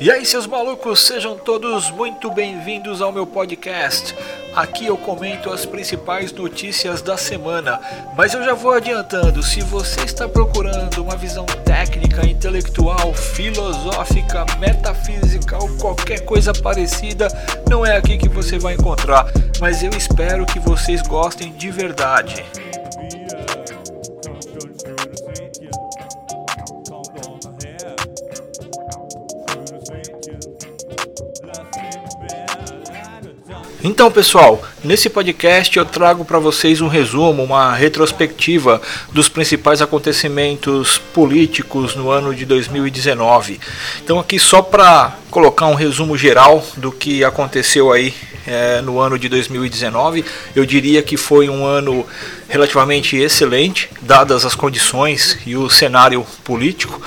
E aí, seus malucos, sejam todos muito bem-vindos ao meu podcast. Aqui eu comento as principais notícias da semana, mas eu já vou adiantando: se você está procurando uma visão técnica, intelectual, filosófica, metafísica ou qualquer coisa parecida, não é aqui que você vai encontrar. Mas eu espero que vocês gostem de verdade. Então, pessoal, nesse podcast eu trago para vocês um resumo, uma retrospectiva dos principais acontecimentos políticos no ano de 2019. Então, aqui só para colocar um resumo geral do que aconteceu aí é, no ano de 2019, eu diria que foi um ano relativamente excelente, dadas as condições e o cenário político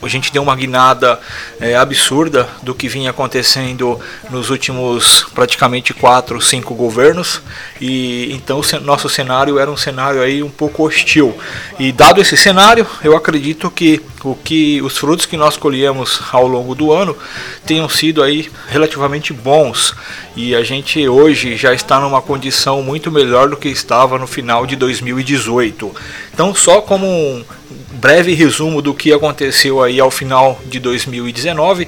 a gente deu uma guinada é, absurda do que vinha acontecendo nos últimos praticamente quatro, cinco governos. E então nosso cenário era um cenário aí um pouco hostil. E dado esse cenário eu acredito que o que os frutos que nós colhemos ao longo do ano tenham sido aí relativamente bons. E a gente hoje já está numa condição muito melhor do que estava no final de 2018 então só como um breve resumo do que aconteceu aí ao final de 2019.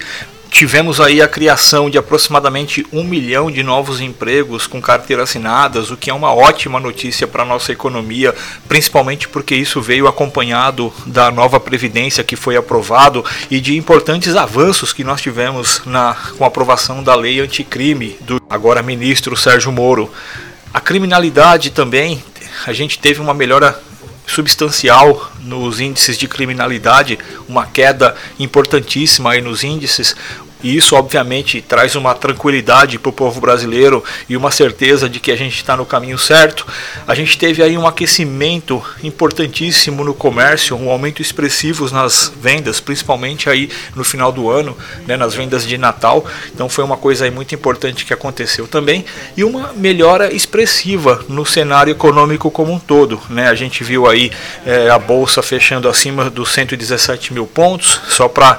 Tivemos aí a criação de aproximadamente um milhão de novos empregos com carteiras assinadas, o que é uma ótima notícia para a nossa economia, principalmente porque isso veio acompanhado da nova Previdência que foi aprovado e de importantes avanços que nós tivemos na, com a aprovação da lei anticrime do agora ministro Sérgio Moro. A criminalidade também, a gente teve uma melhora substancial nos índices de criminalidade, uma queda importantíssima aí nos índices, e isso, obviamente, traz uma tranquilidade para o povo brasileiro e uma certeza de que a gente está no caminho certo. A gente teve aí um aquecimento importantíssimo no comércio, um aumento expressivo nas vendas, principalmente aí no final do ano, né, nas vendas de Natal. Então foi uma coisa aí muito importante que aconteceu também e uma melhora expressiva no cenário econômico como um todo. Né? A gente viu aí é, a bolsa fechando acima dos 117 mil pontos, só para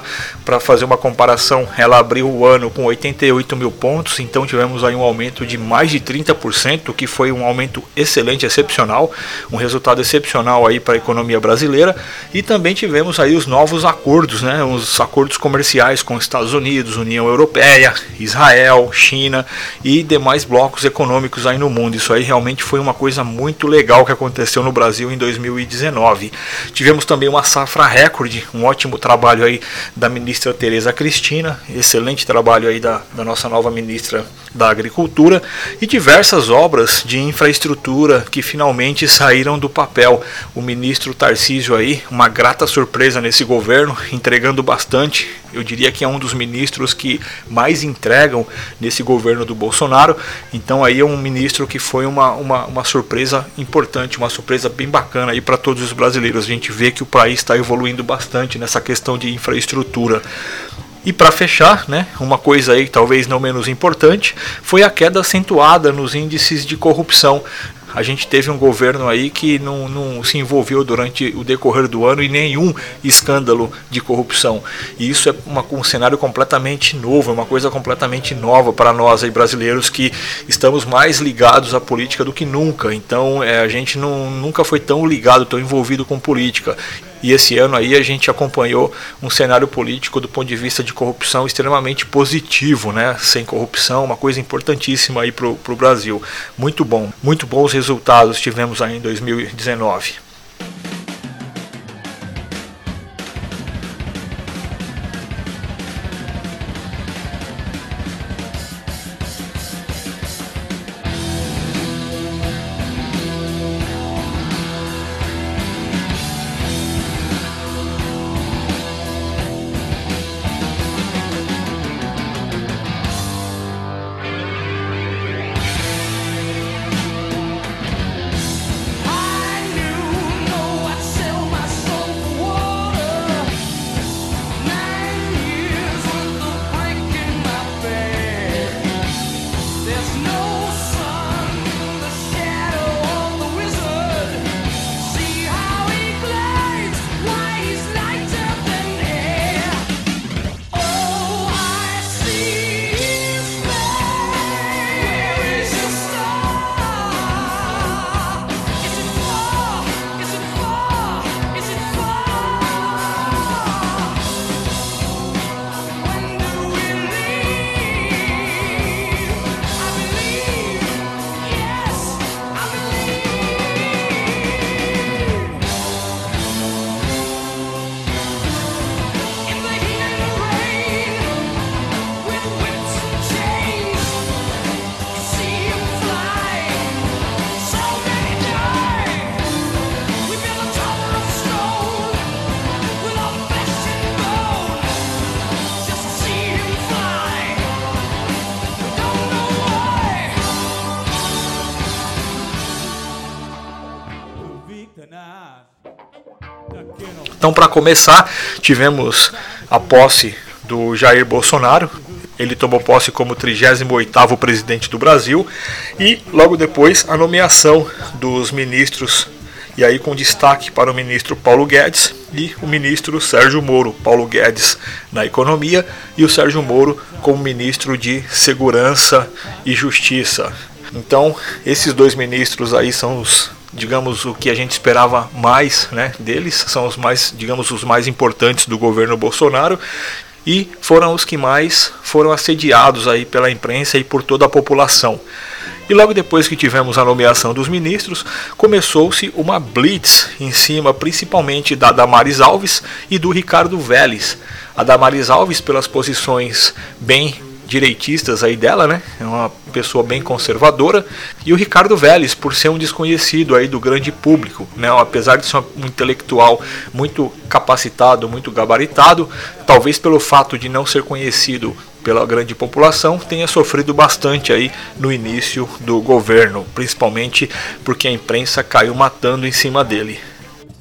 fazer uma comparação, ela ela abriu o ano com 88 mil pontos, então tivemos aí um aumento de mais de 30%, que foi um aumento excelente, excepcional, um resultado excepcional aí para a economia brasileira. E também tivemos aí os novos acordos, né, os acordos comerciais com Estados Unidos, União Europeia, Israel, China e demais blocos econômicos aí no mundo. Isso aí realmente foi uma coisa muito legal que aconteceu no Brasil em 2019. Tivemos também uma safra recorde, um ótimo trabalho aí da ministra Tereza Cristina excelente trabalho aí da, da nossa nova ministra da Agricultura e diversas obras de infraestrutura que finalmente saíram do papel. O ministro Tarcísio aí, uma grata surpresa nesse governo, entregando bastante. Eu diria que é um dos ministros que mais entregam nesse governo do Bolsonaro. Então aí é um ministro que foi uma, uma, uma surpresa importante, uma surpresa bem bacana aí para todos os brasileiros. A gente vê que o país está evoluindo bastante nessa questão de infraestrutura. E para fechar, né, uma coisa aí talvez não menos importante, foi a queda acentuada nos índices de corrupção a gente teve um governo aí que não, não se envolveu durante o decorrer do ano em nenhum escândalo de corrupção. E isso é uma, um cenário completamente novo, é uma coisa completamente nova para nós aí brasileiros que estamos mais ligados à política do que nunca. Então é, a gente não, nunca foi tão ligado, tão envolvido com política. E esse ano aí a gente acompanhou um cenário político do ponto de vista de corrupção extremamente positivo, né? Sem corrupção, uma coisa importantíssima aí para o Brasil. Muito bom, muito bons resultados tivemos aí em 2019. Então, para começar, tivemos a posse do Jair Bolsonaro. Ele tomou posse como 38º presidente do Brasil e logo depois a nomeação dos ministros e aí com destaque para o ministro Paulo Guedes e o ministro Sérgio Moro, Paulo Guedes na economia e o Sérgio Moro como ministro de Segurança e Justiça. Então, esses dois ministros aí são os digamos o que a gente esperava mais, né, deles, são os mais, digamos, os mais importantes do governo Bolsonaro e foram os que mais foram assediados aí pela imprensa e por toda a população. E logo depois que tivemos a nomeação dos ministros, começou-se uma blitz em cima principalmente da Damares Alves e do Ricardo Vélez. A Damares Alves pelas posições bem direitistas aí dela, né? É uma pessoa bem conservadora. E o Ricardo Vélez, por ser um desconhecido aí do grande público, né? Apesar de ser um intelectual muito capacitado, muito gabaritado, talvez pelo fato de não ser conhecido pela grande população, tenha sofrido bastante aí no início do governo, principalmente porque a imprensa caiu matando em cima dele.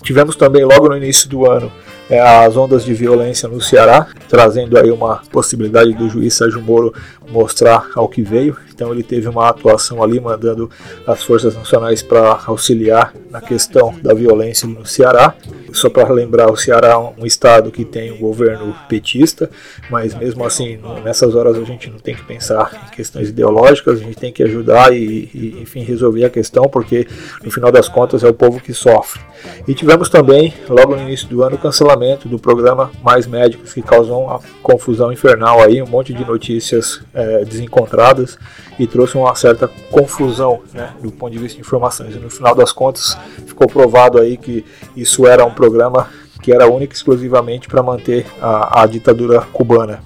Tivemos também logo no início do ano as ondas de violência no Ceará, trazendo aí uma possibilidade do juiz Sérgio Moro mostrar ao que veio. Então ele teve uma atuação ali mandando as forças nacionais para auxiliar na questão da violência no Ceará. Só para lembrar, o Ceará é um estado que tem um governo petista, mas mesmo assim, nessas horas a gente não tem que pensar em questões ideológicas, a gente tem que ajudar e, e enfim, resolver a questão, porque no final das contas é o povo que sofre. E tivemos também, logo no início do ano, o cancelamento do programa Mais Médicos, que causou uma confusão infernal aí, um monte de notícias é, desencontradas e trouxe uma certa confusão né, do ponto de vista de informações. E no final das contas, ficou provado aí que isso era um programa que era único exclusivamente para manter a, a ditadura cubana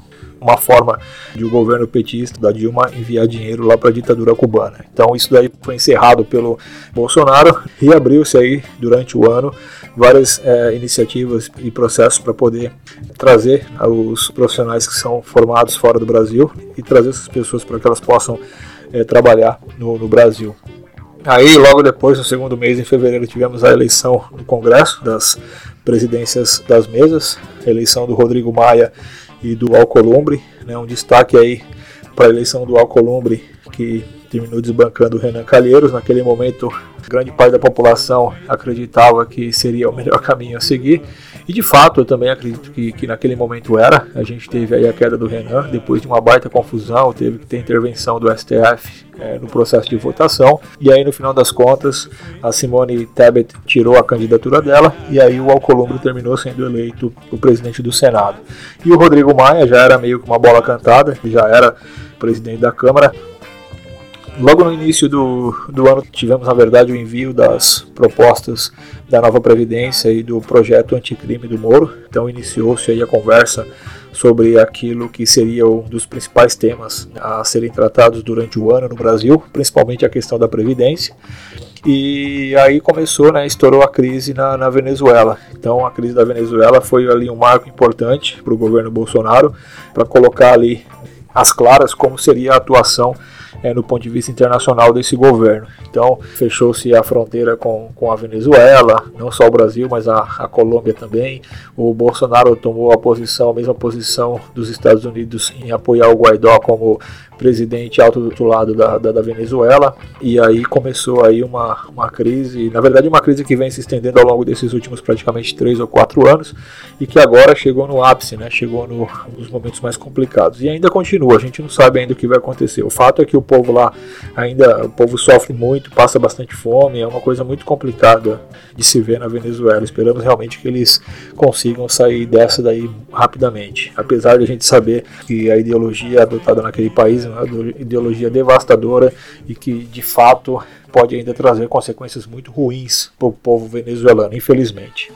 uma forma de o governo petista da Dilma enviar dinheiro lá para a ditadura cubana. Então isso daí foi encerrado pelo Bolsonaro e abriu-se aí durante o ano várias é, iniciativas e processos para poder trazer os profissionais que são formados fora do Brasil e trazer essas pessoas para que elas possam é, trabalhar no, no Brasil. Aí, logo depois, no segundo mês, em fevereiro, tivemos a eleição no Congresso das presidências das mesas, eleição do Rodrigo Maia e do Alcolumbre, né, um destaque aí para a eleição do Alcolumbre, que terminou desbancando o Renan Calheiros. Naquele momento, grande parte da população acreditava que seria o melhor caminho a seguir. E de fato, eu também acredito que, que naquele momento era. A gente teve aí a queda do Renan, depois de uma baita confusão, teve que ter intervenção do STF é, no processo de votação. E aí, no final das contas, a Simone Tebet tirou a candidatura dela e aí o Alcolumbre terminou sendo eleito o presidente do Senado. E o Rodrigo Maia já era meio que uma bola cantada, já era presidente da Câmara. Logo no início do, do ano tivemos, na verdade, o envio das propostas da nova Previdência e do projeto anticrime do Moro. Então iniciou-se aí a conversa sobre aquilo que seria um dos principais temas a serem tratados durante o ano no Brasil, principalmente a questão da Previdência. E aí começou, né, estourou a crise na, na Venezuela. Então a crise da Venezuela foi ali um marco importante para o governo Bolsonaro, para colocar ali as claras como seria a atuação é, no ponto de vista internacional desse governo. Então, fechou-se a fronteira com, com a Venezuela, não só o Brasil, mas a, a Colômbia também. O Bolsonaro tomou a posição, a mesma posição dos Estados Unidos em apoiar o Guaidó como presidente alto do lado da, da, da, Venezuela e aí começou aí uma, uma crise, na verdade uma crise que vem se estendendo ao longo desses últimos praticamente três ou quatro anos e que agora chegou no ápice, né? chegou no, nos momentos mais complicados e ainda continua, a gente não sabe ainda o que vai acontecer. O fato é que o povo lá ainda, o povo sofre muito, passa bastante fome, é uma coisa muito complicada de se ver na Venezuela. Esperamos realmente que eles consigam sair dessa daí rapidamente, apesar de a gente saber que a ideologia adotada naquele país uma ideologia devastadora e que de fato pode ainda trazer consequências muito ruins para o povo venezuelano, infelizmente.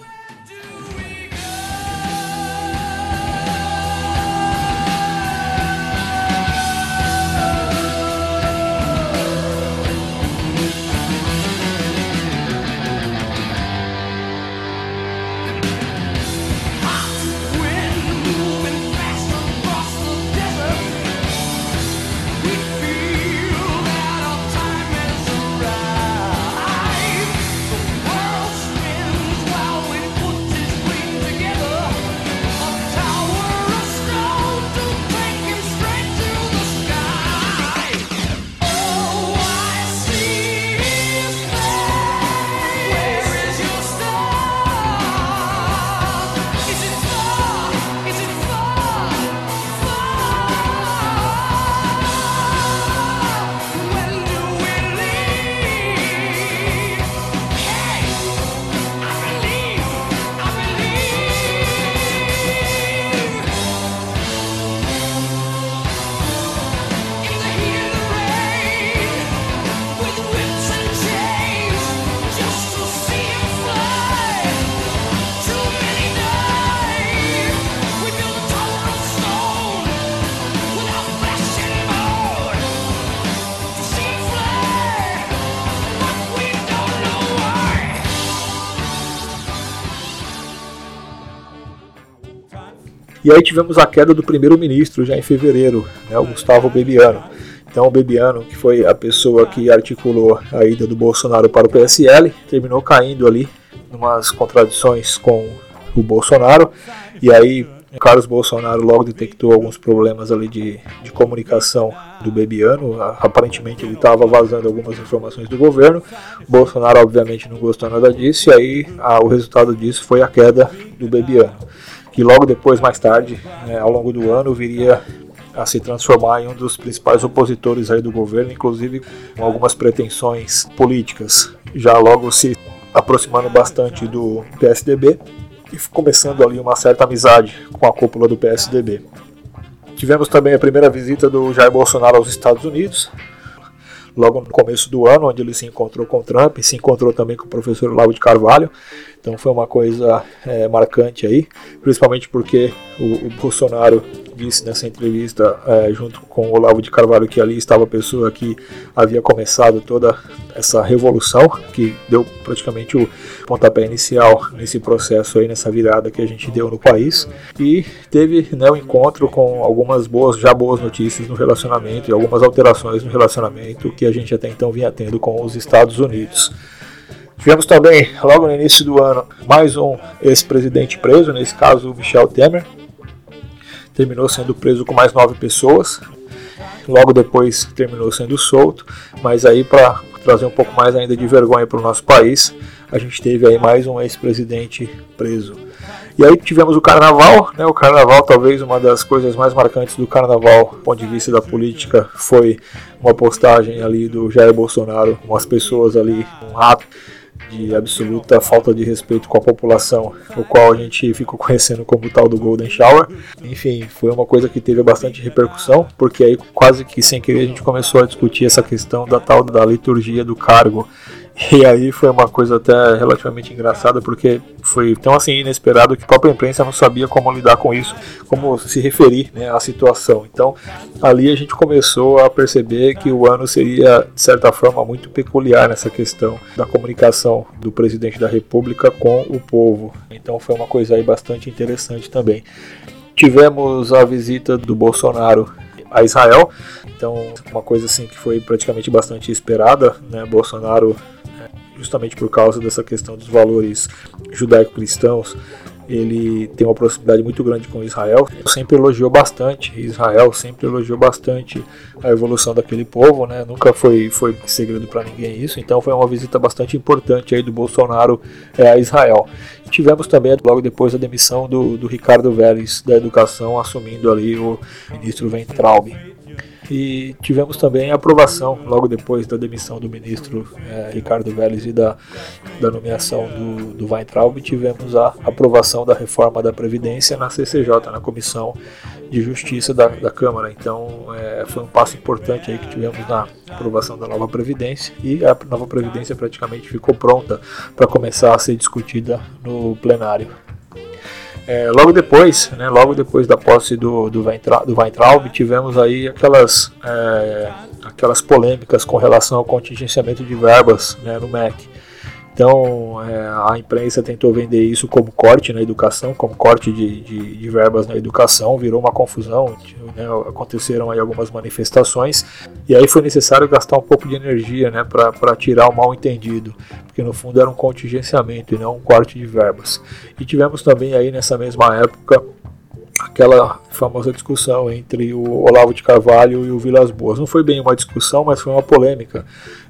E aí tivemos a queda do primeiro-ministro já em fevereiro, né, o Gustavo Bebiano. Então o Bebiano, que foi a pessoa que articulou a ida do Bolsonaro para o PSL, terminou caindo ali umas contradições com o Bolsonaro. E aí Carlos Bolsonaro logo detectou alguns problemas ali de, de comunicação do Bebiano. Aparentemente ele estava vazando algumas informações do governo. Bolsonaro obviamente não gostou nada disso e aí a, o resultado disso foi a queda do Bebiano, que logo depois, mais tarde, né, ao longo do ano, viria a se transformar em um dos principais opositores aí do governo, inclusive com algumas pretensões políticas, já logo se aproximando bastante do PSDB e começando ali uma certa amizade com a cúpula do PSDB. Tivemos também a primeira visita do Jair Bolsonaro aos Estados Unidos, logo no começo do ano, onde ele se encontrou com Trump e se encontrou também com o professor Olavo de Carvalho. Então foi uma coisa é, marcante aí, principalmente porque o, o Bolsonaro disse nessa entrevista, é, junto com o Olavo de Carvalho, que ali estava a pessoa que havia começado toda essa revolução, que deu praticamente o pontapé inicial nesse processo aí, nessa virada que a gente deu no país. E teve né, um encontro com algumas boas, já boas notícias no relacionamento e algumas alterações no relacionamento que a gente até então vinha tendo com os Estados Unidos. Tivemos também, logo no início do ano, mais um ex-presidente preso, nesse caso o Michel Temer. Terminou sendo preso com mais nove pessoas. Logo depois terminou sendo solto. Mas aí, para trazer um pouco mais ainda de vergonha para o nosso país, a gente teve aí mais um ex-presidente preso. E aí tivemos o carnaval, né? O carnaval, talvez uma das coisas mais marcantes do carnaval, do ponto de vista da política, foi uma postagem ali do Jair Bolsonaro, umas pessoas ali, um rato de absoluta falta de respeito com a população, o qual a gente ficou conhecendo como tal do Golden Shower. Enfim, foi uma coisa que teve bastante repercussão, porque aí quase que sem querer a gente começou a discutir essa questão da tal da liturgia do cargo e aí foi uma coisa até relativamente engraçada, porque foi tão assim inesperado que a própria imprensa não sabia como lidar com isso, como se referir né, à situação. Então ali a gente começou a perceber que o ano seria, de certa forma, muito peculiar nessa questão da comunicação do presidente da República com o povo. Então foi uma coisa aí bastante interessante também. Tivemos a visita do Bolsonaro a Israel. Então, uma coisa assim que foi praticamente bastante esperada, né? Bolsonaro justamente por causa dessa questão dos valores judaico-cristãos, ele tem uma proximidade muito grande com Israel. Sempre elogiou bastante Israel, sempre elogiou bastante a evolução daquele povo, né? Nunca foi, foi segredo para ninguém isso. Então foi uma visita bastante importante aí do Bolsonaro é, a Israel. Tivemos também logo depois a demissão do, do Ricardo Vélez da Educação, assumindo ali o ministro Ventralbe. E tivemos também a aprovação, logo depois da demissão do ministro é, Ricardo Vélez e da, da nomeação do, do Weintraub, tivemos a aprovação da reforma da Previdência na CCJ, na Comissão de Justiça da, da Câmara. Então é, foi um passo importante aí que tivemos na aprovação da nova Previdência e a nova Previdência praticamente ficou pronta para começar a ser discutida no plenário. É, logo depois, né, logo depois da posse do, do, Weintraub, do Weintraub, tivemos aí aquelas, é, aquelas polêmicas com relação ao contingenciamento de verbas né, no MEC. Então é, a imprensa tentou vender isso como corte na educação, como corte de, de, de verbas na educação, virou uma confusão, né, aconteceram aí algumas manifestações e aí foi necessário gastar um pouco de energia né, para tirar o mal entendido, porque no fundo era um contingenciamento e não um corte de verbas. E tivemos também aí nessa mesma época aquela famosa discussão entre o Olavo de Carvalho e o Vilas Boas. Não foi bem uma discussão, mas foi uma polêmica,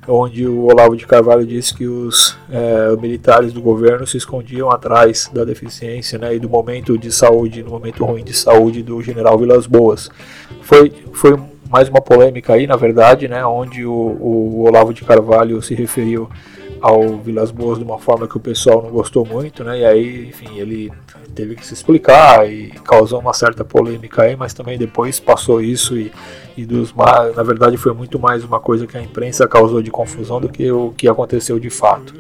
onde o Olavo de Carvalho disse que os é, militares do governo se escondiam atrás da deficiência né, e do momento de saúde, no momento ruim de saúde do general Vilas Boas. Foi, foi mais uma polêmica aí, na verdade, né, onde o, o Olavo de Carvalho se referiu ao Vilas Boas de uma forma que o pessoal não gostou muito, né? E aí, enfim, ele teve que se explicar e causou uma certa polêmica aí, mas também depois passou isso e, e dos na verdade foi muito mais uma coisa que a imprensa causou de confusão do que o que aconteceu de fato.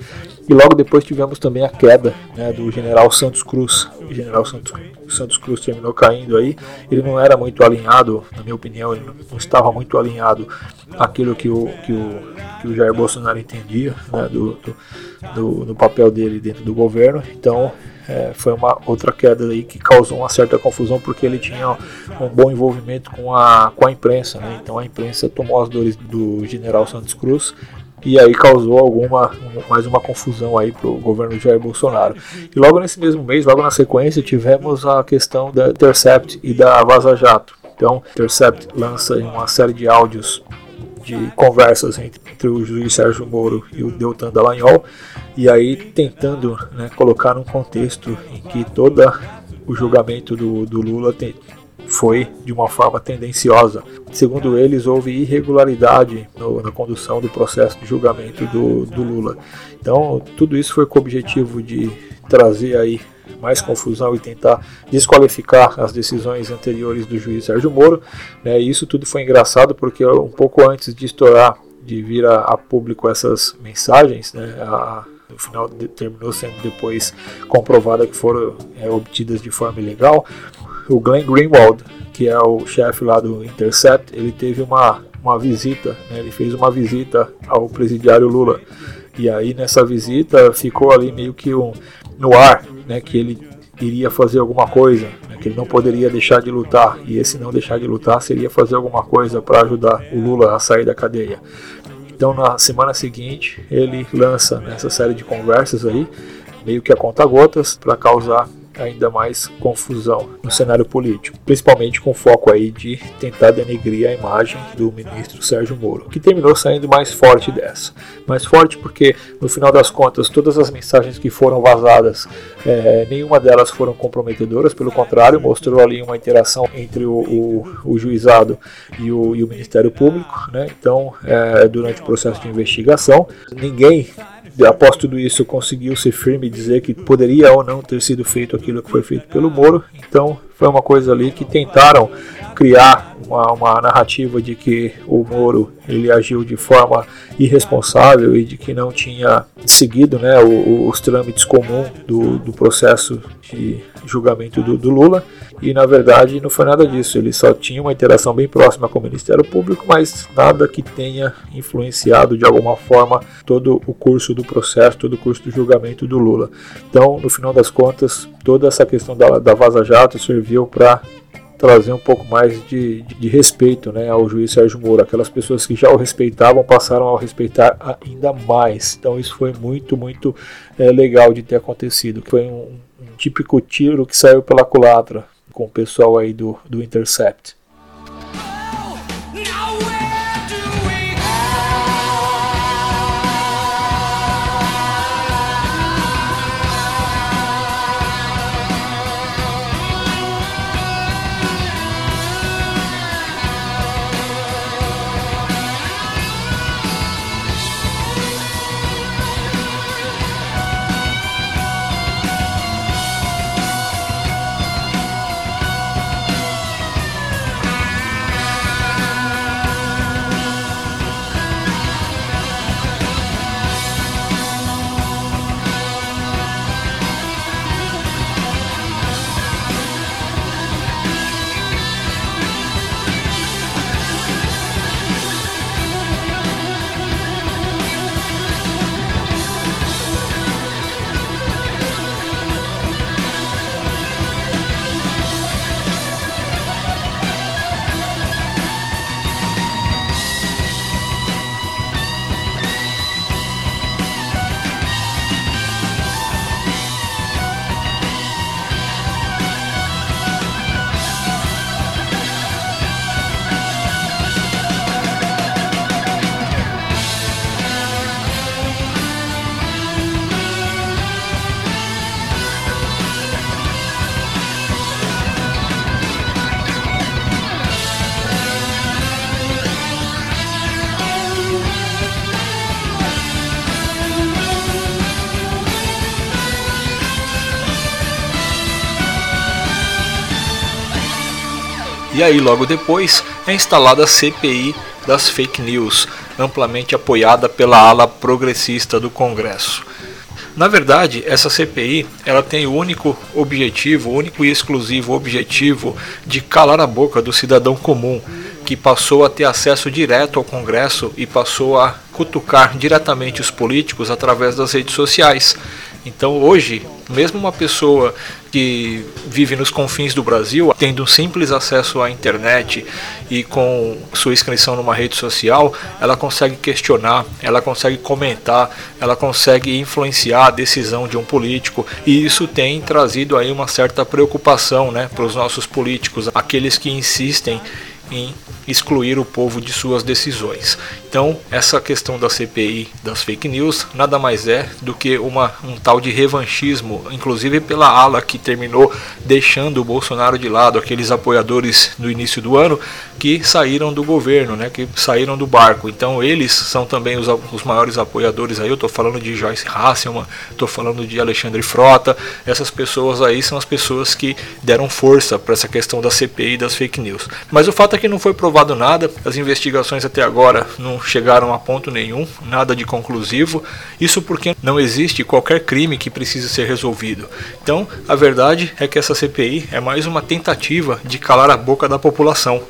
E logo depois tivemos também a queda né, do general Santos Cruz. O general Santos, Santos Cruz terminou caindo aí. Ele não era muito alinhado, na minha opinião, ele não estava muito alinhado àquilo que o, que o, que o Jair Bolsonaro entendia né, do, do, do, do papel dele dentro do governo. Então é, foi uma outra queda aí que causou uma certa confusão porque ele tinha um bom envolvimento com a, com a imprensa, né? então a imprensa tomou as dores do general Santos Cruz e aí causou alguma mais uma confusão aí para o governo de Jair Bolsonaro. E logo nesse mesmo mês, logo na sequência, tivemos a questão da Intercept e da Vaza Jato. Então, Intercept lança uma série de áudios de conversas entre, entre, o juiz Sérgio Moro e o Deltan Dallagnol, e aí tentando né, colocar num contexto em que todo o julgamento do, do Lula tem, foi de uma forma tendenciosa. Segundo eles, houve irregularidade no, na condução do processo de julgamento do, do Lula. Então, tudo isso foi com o objetivo de trazer aí mais confusão e tentar desqualificar as decisões anteriores do juiz Sérgio Moro. Né, e isso tudo foi engraçado porque um pouco antes de estourar, de vir a, a público essas mensagens, né, a, no final de, terminou sendo depois comprovada que foram é, obtidas de forma ilegal. O Glenn Greenwald, que é o chefe lá do Intercept, ele teve uma, uma visita, né, ele fez uma visita ao presidiário Lula. E aí nessa visita ficou ali meio que um, no ar né, que ele iria fazer alguma coisa, né, que ele não poderia deixar de lutar, e esse não deixar de lutar seria fazer alguma coisa para ajudar o Lula a sair da cadeia. Então na semana seguinte ele lança essa série de conversas aí, meio que a conta gotas, para causar ainda mais confusão no cenário político, principalmente com foco aí de tentar denegrir a imagem do ministro Sérgio Moro, que terminou saindo mais forte dessa. Mais forte porque, no final das contas, todas as mensagens que foram vazadas, é, nenhuma delas foram comprometedoras, pelo contrário, mostrou ali uma interação entre o, o, o juizado e o, e o, Ministério Público. Né? Então, é, durante o processo de investigação, ninguém após tudo isso, conseguiu ser firme e dizer que poderia ou não ter sido feito aquilo que foi feito pelo Moro. Então, foi uma coisa ali que tentaram criar uma, uma, narrativa de que o Moro ele agiu de forma irresponsável e de que não tinha seguido né, o, os trâmites comuns do, do processo de julgamento do, do, Lula. E na verdade não foi nada disso. Ele só tinha uma interação bem próxima com o Ministério Público mas nada que tenha influenciado de alguma forma todo o curso do processo todo o curso do julgamento do Lula. Então no final das contas toda essa questão da, da Vaza Jato serviu para trazer um pouco mais de, de, de, respeito né, ao juiz Sérgio Moro. Aquelas pessoas que já o respeitavam passaram a respeitar ainda mais. Então isso foi muito, muito é, legal de ter acontecido. Foi um, um típico tiro que saiu pela culatra com o pessoal aí do, do Intercept. E aí, logo depois, é instalada a CPI das fake news, amplamente apoiada pela ala progressista do Congresso. Na verdade, essa CPI ela tem o único objetivo, o único e exclusivo objetivo de calar a boca do cidadão comum que passou a ter acesso direto ao Congresso e passou a cutucar diretamente os políticos através das redes sociais. Então hoje, mesmo uma pessoa que vive nos confins do Brasil, tendo simples acesso à internet e com sua inscrição numa rede social, ela consegue questionar, ela consegue comentar, ela consegue influenciar a decisão de um político. E isso tem trazido aí uma certa preocupação, né, para os nossos políticos, aqueles que insistem em excluir o povo de suas decisões. Então, essa questão da CPI das fake news nada mais é do que uma, um tal de revanchismo, inclusive pela ala que terminou deixando o Bolsonaro de lado, aqueles apoiadores no início do ano que saíram do governo, né, que saíram do barco. Então, eles são também os, os maiores apoiadores aí. Eu estou falando de Joyce Hasselman, estou falando de Alexandre Frota. Essas pessoas aí são as pessoas que deram força para essa questão da CPI das fake news. Mas o fato é que não foi provado nada, as investigações até agora não chegaram a ponto nenhum, nada de conclusivo. Isso porque não existe qualquer crime que precise ser resolvido. Então, a verdade é que essa CPI é mais uma tentativa de calar a boca da população.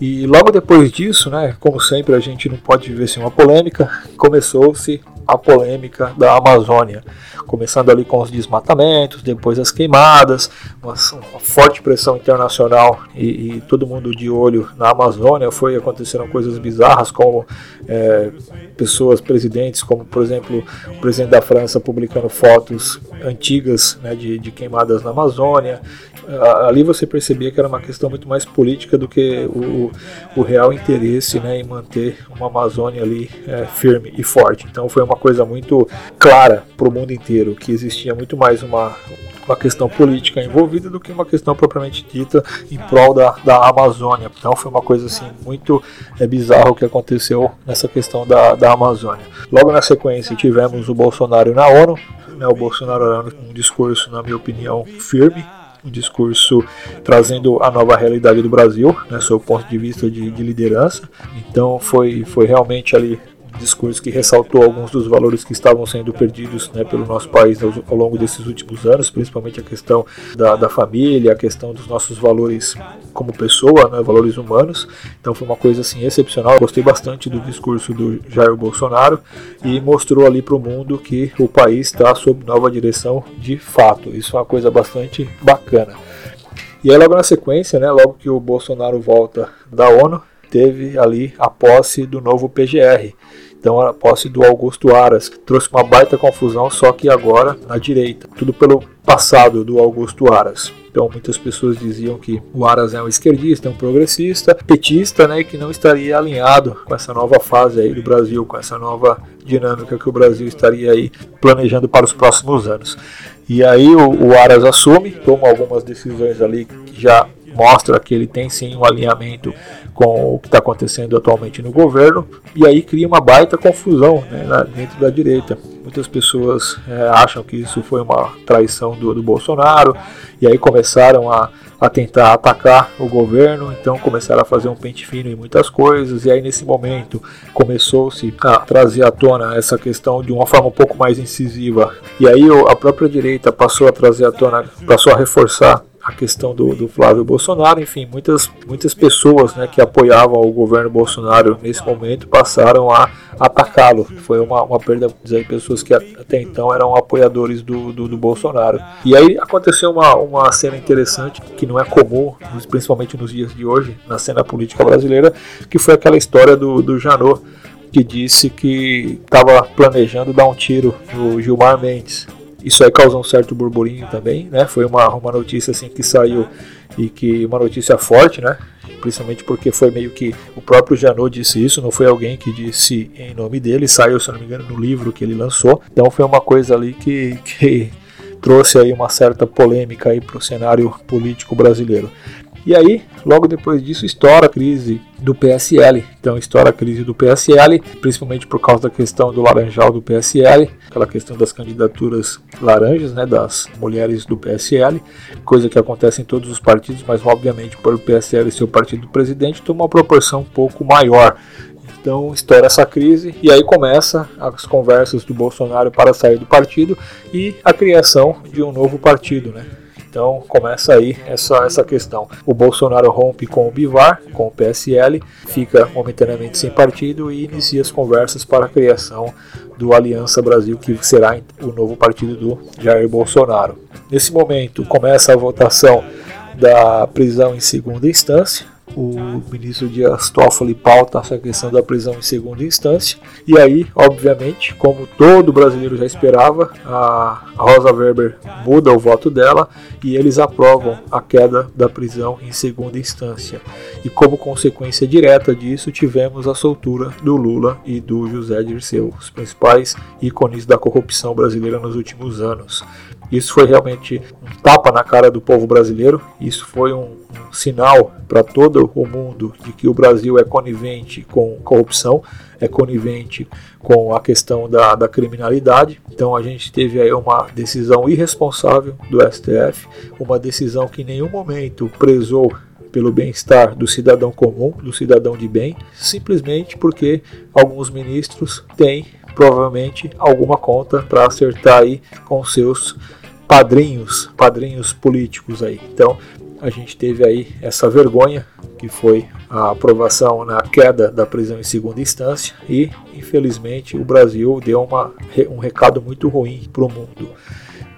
E logo depois disso, né, como sempre a gente não pode viver sem uma polêmica, começou-se a polêmica da Amazônia, começando ali com os desmatamentos, depois as queimadas, uma, uma forte pressão internacional e, e, todo mundo de olho na Amazônia. Foi aconteceram coisas bizarras como é, pessoas, presidentes, como por exemplo o presidente da França publicando fotos antigas né, de, de queimadas na Amazônia ali você percebia que era uma questão muito mais política do que o, o real interesse né, em manter uma Amazônia ali é, firme e forte. Então foi uma coisa muito clara para o mundo inteiro que existia muito mais uma uma questão política envolvida do que uma questão propriamente dita em prol da, da Amazônia. Então foi uma coisa assim muito é, bizarra o que aconteceu nessa questão da, da Amazônia. Logo na sequência tivemos o Bolsonaro na ONU, né, o Bolsonaro dando um discurso, na minha opinião, firme, um discurso trazendo a nova realidade do Brasil, né, o ponto de vista de, de liderança. Então foi, foi realmente ali discurso que ressaltou alguns dos valores que estavam sendo perdidos né, pelo nosso país ao longo desses últimos anos, principalmente a questão da, da família, a questão dos nossos valores como pessoa, né, valores humanos. Então foi uma coisa assim excepcional. Gostei bastante do discurso do Jair Bolsonaro e mostrou ali para o mundo que o país está sob nova direção de fato. Isso é uma coisa bastante bacana. E aí logo na sequência, né, logo que o Bolsonaro volta da ONU, teve ali a posse do novo PGR. Então a posse do Augusto Aras, que trouxe uma baita confusão, só que agora na direita. Tudo pelo passado do Augusto Aras. Então muitas pessoas diziam que o Aras é um esquerdista, um progressista, petista, né, que não estaria alinhado com essa nova fase aí do Brasil, com essa nova dinâmica que o Brasil estaria aí planejando para os próximos anos. E aí o, o Aras assume, toma algumas decisões ali que já mostra que ele tem sim um alinhamento com o que está acontecendo atualmente no governo, e aí cria uma baita confusão né, dentro da direita. Muitas pessoas é, acham que isso foi uma traição do, do Bolsonaro, e aí começaram a, a tentar atacar o governo, então começaram a fazer um pente fino em muitas coisas, e aí nesse momento começou-se a trazer à tona essa questão de uma forma um pouco mais incisiva, e aí a própria direita passou a trazer à tona, passou a reforçar a questão do, do, Flávio Bolsonaro, enfim, muitas, muitas pessoas né, que apoiavam o governo Bolsonaro nesse momento passaram a atacá-lo. Foi uma, uma perda de pessoas que até então eram apoiadores do, do, do, Bolsonaro. E aí aconteceu uma, uma cena interessante que não é comum, principalmente nos dias de hoje, na cena política brasileira, que foi aquela história do, do Janot que disse que estava planejando dar um tiro no Gilmar Mendes. Isso aí causou um certo burburinho também, né? Foi uma, uma notícia assim que saiu e que uma notícia forte, né? Principalmente porque foi meio que o próprio Janot disse isso, não foi alguém que disse em nome dele, saiu, se não me engano, no livro que ele lançou. Então foi uma coisa ali que, que trouxe aí uma certa polêmica aí para o cenário político brasileiro. E aí, logo depois disso, estoura a crise do PSL. Então, estoura a crise do PSL, principalmente por causa da questão do laranjal do PSL, aquela questão das candidaturas laranjas, né, das mulheres do PSL, coisa que acontece em todos os partidos, mas obviamente por o PSL ser o partido do presidente, toma uma proporção um pouco maior. Então estoura essa crise e aí começa as conversas do Bolsonaro para sair do partido e a criação de um novo partido, né? Então começa aí essa, essa questão. O Bolsonaro rompe com o Bivar, com o PSL, fica momentaneamente sem partido e inicia as conversas para a criação do Aliança Brasil, que será o novo partido do Jair Bolsonaro. Nesse momento começa a votação da prisão em segunda instância o ministro Dias Toffoli pauta essa questão da prisão em segunda instância. E aí, obviamente, como todo brasileiro já esperava, a Rosa Weber muda o voto dela e eles aprovam a queda da prisão em segunda instância. E como consequência direta disso, tivemos a soltura do Lula e do José Dirceu, os principais ícones da corrupção brasileira nos últimos anos. Isso foi realmente um tapa na cara do povo brasileiro, isso foi um, um sinal para todo o mundo de que o Brasil é conivente com corrupção, é conivente com a questão da, da criminalidade. Então a gente teve aí uma decisão irresponsável do STF, uma decisão que em nenhum momento prezou pelo bem-estar do cidadão comum, do cidadão de bem, simplesmente porque alguns ministros têm provavelmente alguma conta para acertar aí com seus padrinhos, padrinhos políticos aí. Então, a gente teve aí essa vergonha que foi a aprovação na queda da prisão em segunda instância e, infelizmente, o Brasil deu uma, um recado muito ruim para o mundo.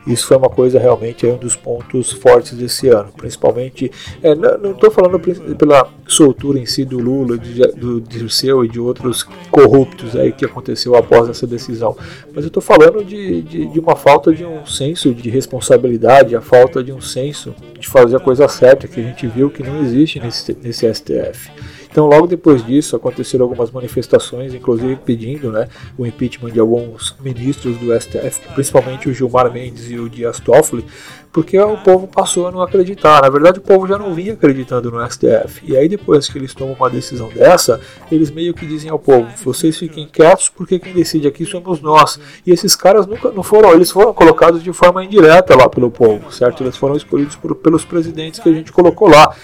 Isso foi uma coisa realmente é um dos pontos fortes desse ano, principalmente. É, não estou falando pela soltura em si do Lula, do Dirceu e de outros corruptos aí que aconteceu após essa decisão, mas eu estou falando de, de, de, uma falta de um senso de responsabilidade, a falta de um senso de fazer a coisa certa que a gente viu que não existe nesse, nesse STF. Então, logo depois disso, aconteceram algumas manifestações, inclusive pedindo né, o impeachment de alguns ministros do STF, principalmente o Gilmar Mendes e o Dias Toffoli, porque o povo passou a não acreditar. Na verdade, o povo já não vinha acreditando no STF. E aí, depois que eles tomam uma decisão dessa, eles meio que dizem ao povo: vocês fiquem quietos, porque quem decide aqui somos nós. E esses caras nunca não foram, eles foram colocados de forma indireta lá pelo povo, certo? Eles foram escolhidos por, pelos presidentes que a gente colocou lá.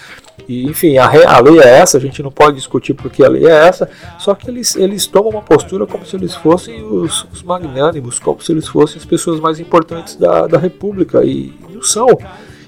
E, enfim, a, a, lei é essa, a gente não pode discutir porque a lei é essa, só que eles, eles tomam uma postura como se eles fossem os, os magnânimos, como se eles fossem as pessoas mais importantes da, da República, e não são.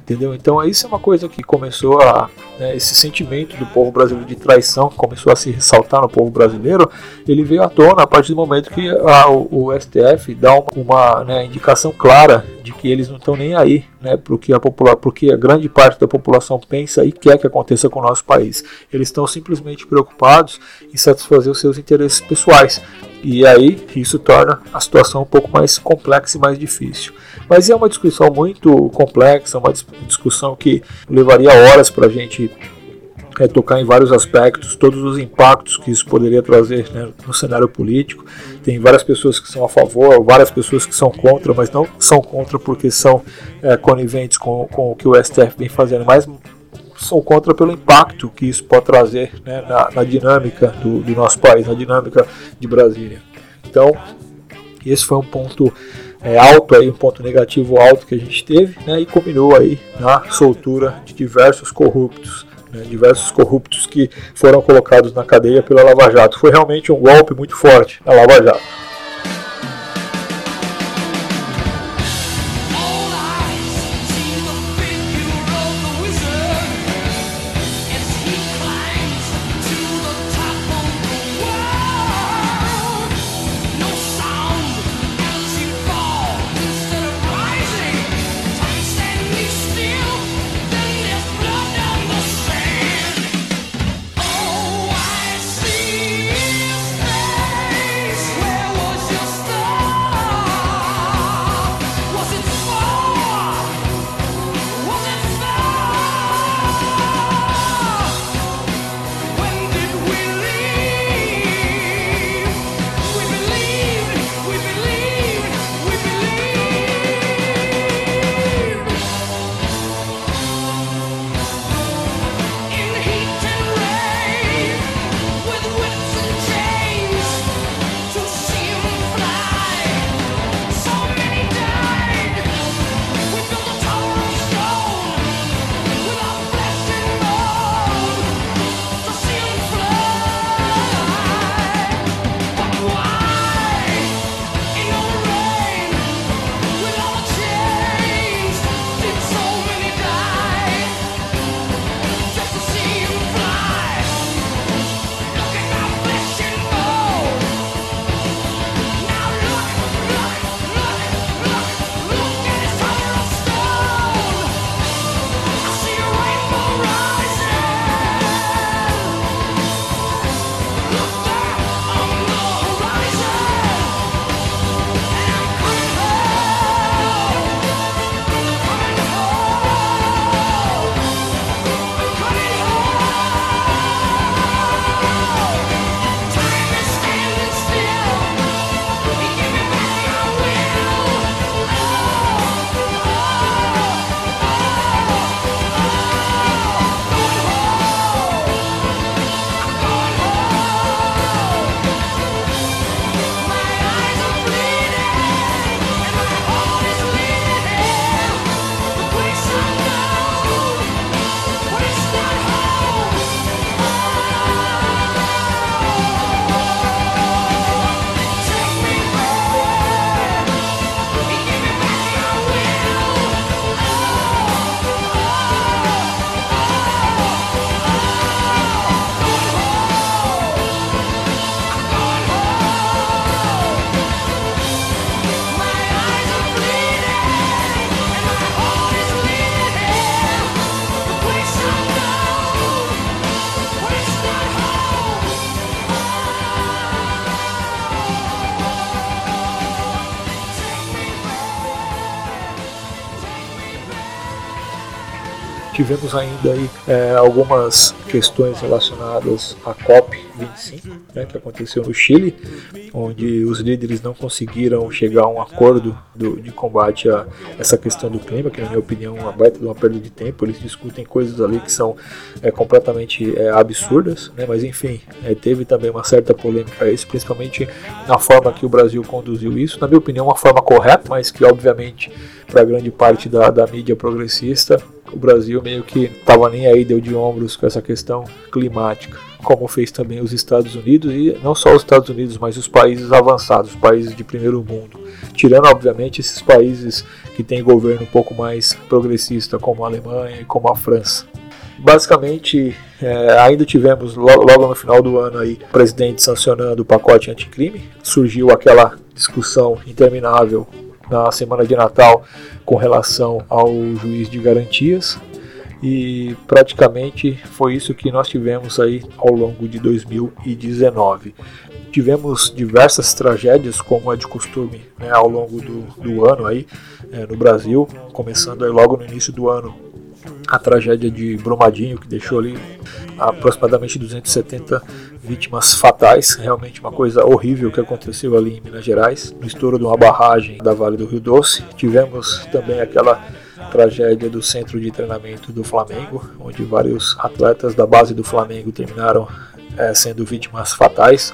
Entendeu? Então isso é uma coisa que começou a. Né, esse sentimento do povo brasileiro de traição que começou a se ressaltar no povo brasileiro, ele veio à tona a partir do momento que a, o, o, STF dá uma, uma né, indicação clara de que eles não estão nem aí né, para o que a porque a grande parte da população pensa e quer que aconteça com o nosso país. Eles estão simplesmente preocupados em satisfazer os seus interesses pessoais. E aí isso torna a situação um pouco mais complexa e mais difícil. Mas é uma discussão muito complexa, uma discussão que levaria horas para a gente é, tocar em vários aspectos, todos os impactos que isso poderia trazer né, no cenário político. Tem várias pessoas que são a favor, várias pessoas que são contra, mas não são contra porque são é, coniventes com, com o que o STF vem fazendo, mas são contra pelo impacto que isso pode trazer né, na, na, dinâmica do, do nosso país, na dinâmica de Brasília. Então, esse foi um ponto é, alto aí, um ponto negativo alto que a gente teve, né, e combinou aí na soltura de diversos corruptos, né, diversos corruptos que foram colocados na cadeia pela Lava Jato. Foi realmente um golpe muito forte na Lava Jato. Tivemos ainda aí é, algumas questões relacionadas à COP25, né, que aconteceu no Chile, onde os líderes não conseguiram chegar a um acordo do, de combate a essa questão do clima, que na minha opinião é uma baita de uma perda de tempo. Eles discutem coisas ali que são é, completamente é, absurdas, né, mas enfim, é, teve também uma certa polêmica a isso, principalmente na forma que o Brasil conduziu isso. Na minha opinião, uma forma correta, mas que obviamente para grande parte da, da mídia progressista o Brasil meio que estava nem aí, deu de ombros com essa questão climática, como fez também os Estados Unidos e não só os Estados Unidos, mas os países avançados, os países de primeiro mundo, tirando obviamente esses países que têm governo um pouco mais progressista, como a Alemanha e como a França. Basicamente, é, ainda tivemos logo no final do ano aí o presidente sancionando o pacote anticrime. Surgiu aquela discussão interminável na semana de Natal com relação ao juiz de garantias e praticamente foi isso que nós tivemos aí ao longo de 2019. Tivemos diversas tragédias, como é de costume né, ao longo do, do ano aí é, no Brasil, começando aí logo no início do ano a tragédia de Brumadinho, que deixou ali aproximadamente 270 vítimas fatais, realmente uma coisa horrível que aconteceu ali em Minas Gerais, no estouro de uma barragem da Vale do Rio Doce. Tivemos também aquela tragédia do centro de treinamento do Flamengo, onde vários atletas da base do Flamengo terminaram é, sendo vítimas fatais.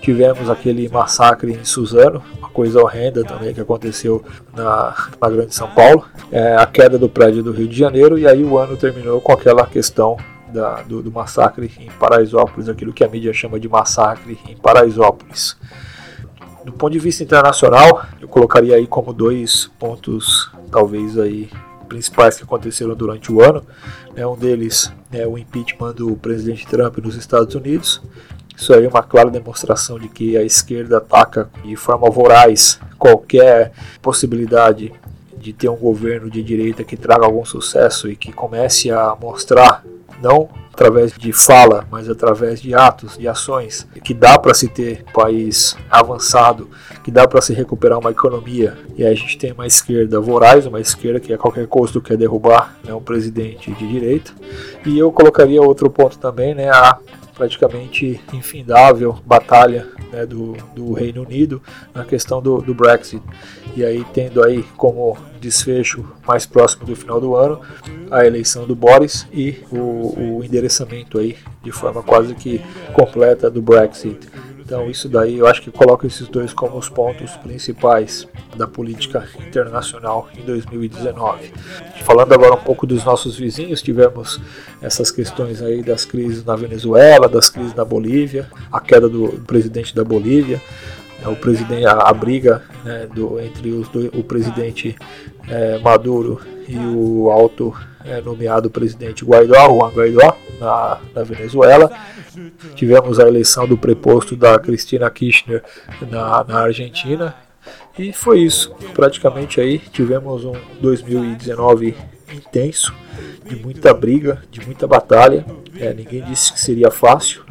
Tivemos aquele massacre em Suzano, uma coisa horrenda também que aconteceu na, na Grande São Paulo, é, a queda do prédio do Rio de Janeiro, e aí o ano terminou com aquela questão da, do, do, massacre em Paraisópolis, aquilo que a mídia chama de massacre em Paraisópolis. Do ponto de vista internacional, eu colocaria aí como dois pontos, talvez aí principais que aconteceram durante o ano. Né, um deles é o impeachment do presidente Trump nos Estados Unidos isso aí é uma clara demonstração de que a esquerda ataca de forma voraz qualquer possibilidade de ter um governo de direita que traga algum sucesso e que comece a mostrar, não através de fala, mas através de atos, de ações, que dá para se ter um país avançado, que dá para se recuperar uma economia. E aí a gente tem uma esquerda voraz, uma esquerda que a qualquer custo quer derrubar né, um presidente de direita. E eu colocaria outro ponto também, né, a praticamente infindável batalha né, do, do, Reino Unido na questão do, do, Brexit. E aí tendo aí como desfecho mais próximo do final do ano a eleição do Boris e o, o endereçamento aí de forma quase que completa do Brexit. Então isso daí eu acho que coloca esses dois como os pontos principais da política internacional em 2019. Falando agora um pouco dos nossos vizinhos, tivemos essas questões aí das crises na Venezuela, das crises na Bolívia, a queda do presidente da Bolívia, né, o presidente, a, a briga né, do, entre os dois, o presidente é, Maduro e o alto é, nomeado presidente Guaidó, Juan Guaidó, na, na Venezuela. Tivemos a eleição do preposto da Cristina Kirchner na, na Argentina. E foi isso. Praticamente aí tivemos um 2019 intenso, de muita briga, de muita batalha. É, ninguém disse que seria fácil.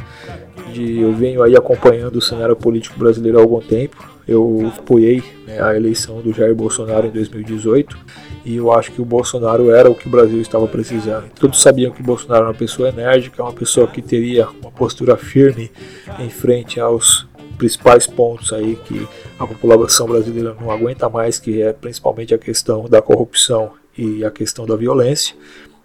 De, eu venho aí acompanhando o cenário político brasileiro há algum tempo. Eu apoiei né, a eleição do Jair Bolsonaro em 2018 e eu acho que o Bolsonaro era o que o Brasil estava precisando. Todos sabiam que o Bolsonaro era uma pessoa enérgica, uma pessoa que teria uma postura firme em frente aos principais pontos aí que a população brasileira não aguenta mais, que é principalmente a questão da corrupção e a questão da violência.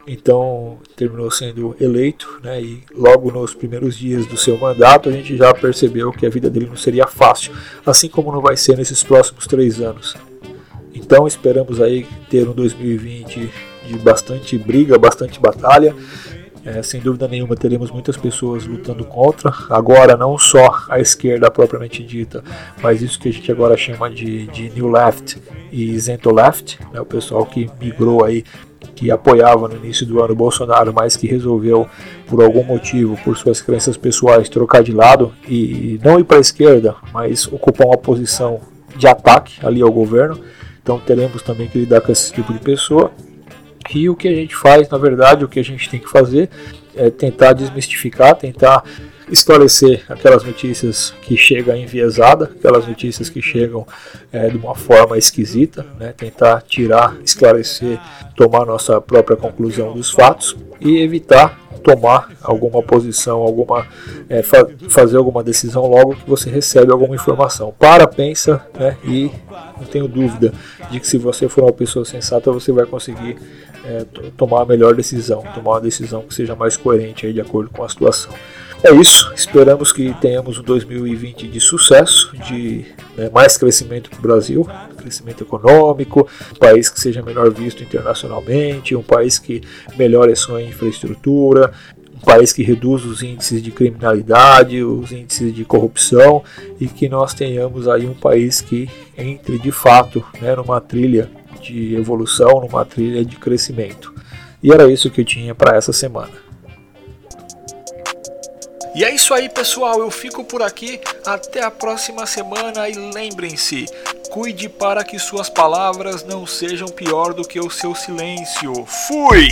Então terminou sendo eleito, né, e logo nos primeiros dias do seu mandato a gente já percebeu que a vida dele não seria fácil, assim como não vai ser nesses próximos três anos. Então esperamos aí ter um 2020 de bastante briga, bastante batalha. É, sem dúvida nenhuma teremos muitas pessoas lutando contra. Agora não só a esquerda propriamente dita, mas isso que a gente agora chama de, de New Left e Zento Left, né, o pessoal que migrou aí que apoiava no início do ano Bolsonaro, mas que resolveu, por algum motivo, por suas crenças pessoais, trocar de lado e não ir para a esquerda, mas ocupar uma posição de ataque ali ao governo. Então teremos também que lidar com esse tipo de pessoa. E o que a gente faz, na verdade, o que a gente tem que fazer é tentar desmistificar, tentar esclarecer aquelas notícias que chegam enviesada, aquelas notícias que chegam é, de uma forma esquisita, né? tentar tirar, esclarecer, tomar nossa própria conclusão dos fatos e evitar tomar alguma posição, alguma é, fa fazer alguma decisão logo que você recebe alguma informação. Para, pensa né, e não tenho dúvida de que se você for uma pessoa sensata você vai conseguir é, tomar a melhor decisão, tomar uma decisão que seja mais coerente aí, de acordo com a situação. É isso, esperamos que tenhamos um 2020 de sucesso, de né, mais crescimento para o Brasil, crescimento econômico, um país que seja melhor visto internacionalmente, um país que melhore a sua infraestrutura, um país que reduza os índices de criminalidade, os índices de corrupção e que nós tenhamos aí um país que entre de fato né, numa trilha de evolução, numa trilha de crescimento. E era isso que eu tinha para essa semana. E é isso aí, pessoal. Eu fico por aqui. Até a próxima semana. E lembrem-se: cuide para que suas palavras não sejam pior do que o seu silêncio. Fui!